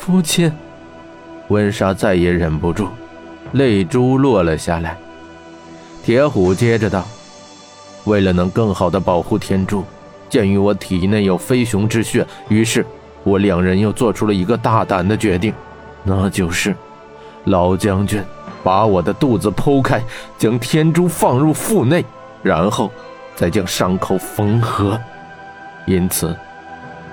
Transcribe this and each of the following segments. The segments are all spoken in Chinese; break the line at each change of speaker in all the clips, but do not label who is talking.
父亲。温莎再也忍不住，泪珠落了下来。铁虎接着道：“为了能更好的保护天珠，鉴于我体内有飞熊之血，于是我两人又做出了一个大胆的决定，那就是老将军把我的肚子剖开，将天珠放入腹内，然后再将伤口缝合。因此。”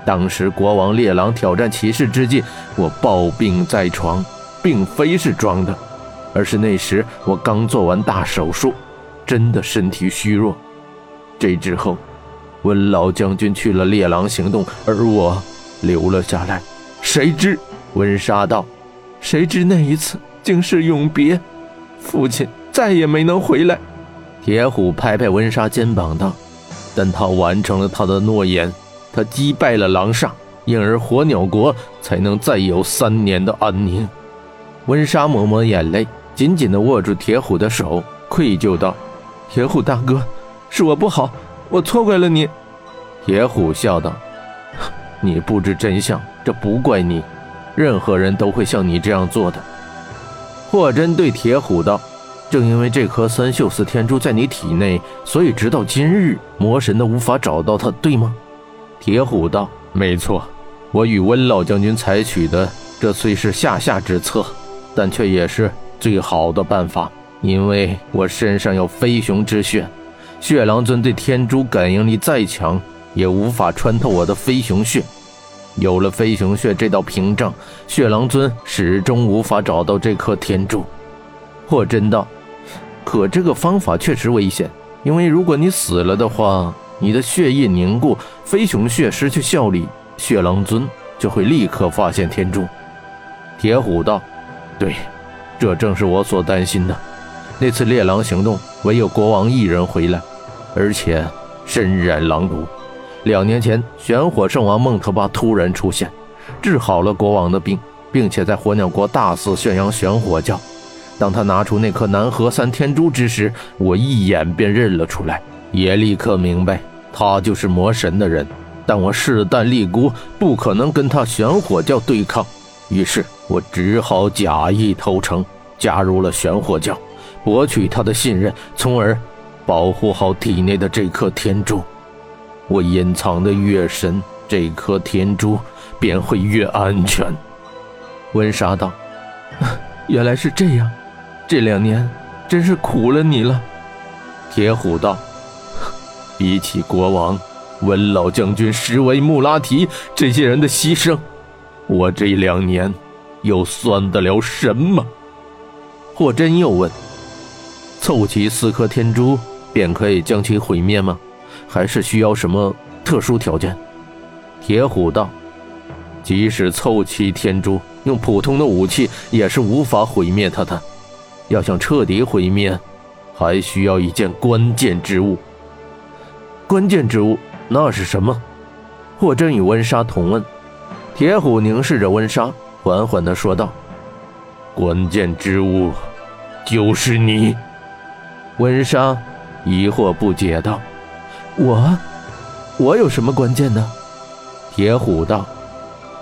当时国王猎狼挑战骑士之际，我抱病在床，并非是装的，而是那时我刚做完大手术，真的身体虚弱。这之后，温老将军去了猎狼行动，而我留了下来。谁知温莎道：“谁知那一次竟是永别，父亲再也没能回来。”铁虎拍拍温莎肩膀道：“但他完成了他的诺言。”他击败了狼煞，因而火鸟国才能再有三年的安宁。温莎抹抹眼泪，紧紧地握住铁虎的手，愧疚道：“铁虎大哥，是我不好，我错怪了你。”铁虎笑道：“你不知真相，这不怪你，任何人都会像你这样做的。”霍真对铁虎道：“正因为这颗三秀四天珠在你体内，所以直到今日，魔神都无法找到它，对吗？”铁虎道：“没错，我与温老将军采取的这虽是下下之策，但却也是最好的办法。因为我身上有飞熊之血，血狼尊对天珠感应力再强，也无法穿透我的飞熊血。有了飞熊血这道屏障，血狼尊始终无法找到这颗天珠。”霍真道：“可这个方法确实危险，因为如果你死了的话。”你的血液凝固，飞熊血失去效力，血狼尊就会立刻发现天珠。铁虎道：“对，这正是我所担心的。那次猎狼行动，唯有国王一人回来，而且身染狼毒。两年前，玄火圣王孟特巴突然出现，治好了国王的病，并且在火鸟国大肆宣扬玄火教。当他拿出那颗南河三天珠之时，我一眼便认了出来。”也立刻明白，他就是魔神的人，但我势单力孤，不可能跟他玄火教对抗，于是我只好假意投诚，加入了玄火教，博取他的信任，从而保护好体内的这颗天珠。我隐藏的越深，这颗天珠便会越安全。温莎道：“ 原来是这样，这两年真是苦了你了。”铁虎道。比起国王、温老将军、十维穆拉提这些人的牺牲，我这两年又算得了什么？霍真又问：“凑齐四颗天珠便可以将其毁灭吗？还是需要什么特殊条件？”铁虎道：“即使凑齐天珠，用普通的武器也是无法毁灭它的。要想彻底毁灭，还需要一件关键之物。”关键之物那是什么？霍真与温莎同问。铁虎凝视着温莎，缓缓地说道：“关键之物，就是你。”温莎疑惑不解道：“我，我有什么关键呢？”铁虎道：“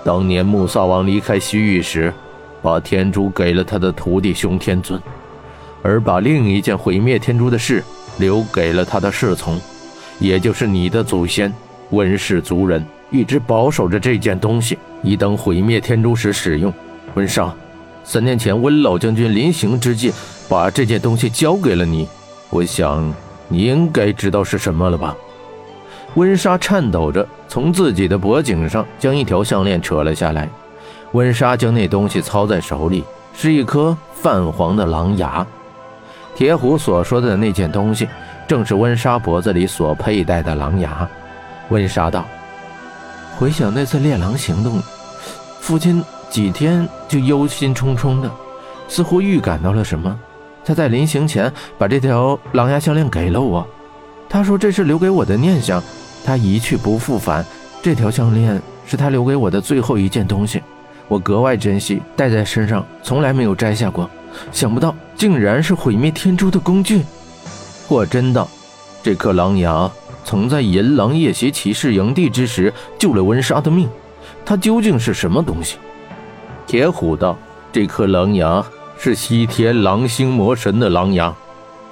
当年穆萨王离开西域时，把天珠给了他的徒弟熊天尊，而把另一件毁灭天珠的事留给了他的侍从。”也就是你的祖先温氏族人一直保守着这件东西，以等毁灭天珠时使用。温莎，三年前温老将军临行之际，把这件东西交给了你。我想你应该知道是什么了吧？温莎颤抖着从自己的脖颈上将一条项链扯了下来。温莎将那东西操在手里，是一颗泛黄的狼牙。铁虎所说的那件东西。正是温莎脖子里所佩戴的狼牙。温莎道：“回想那次猎狼行动，父亲几天就忧心忡忡的，似乎预感到了什么。他在临行前把这条狼牙项链给了我，他说这是留给我的念想，他一去不复返。这条项链是他留给我的最后一件东西，我格外珍惜，戴在身上从来没有摘下过。想不到竟然是毁灭天珠的工具。”霍真道：“这颗狼牙曾在银狼夜袭骑士营地之时救了温莎的命，它究竟是什么东西？”铁虎道：“这颗狼牙是西天狼星魔神的狼牙，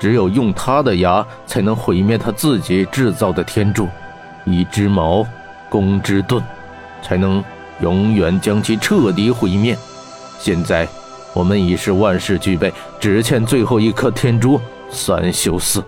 只有用他的牙，才能毁灭他自己制造的天柱。一之矛，攻之盾，才能永远将其彻底毁灭。现在，我们已是万事俱备，只欠最后一颗天珠——三修寺。”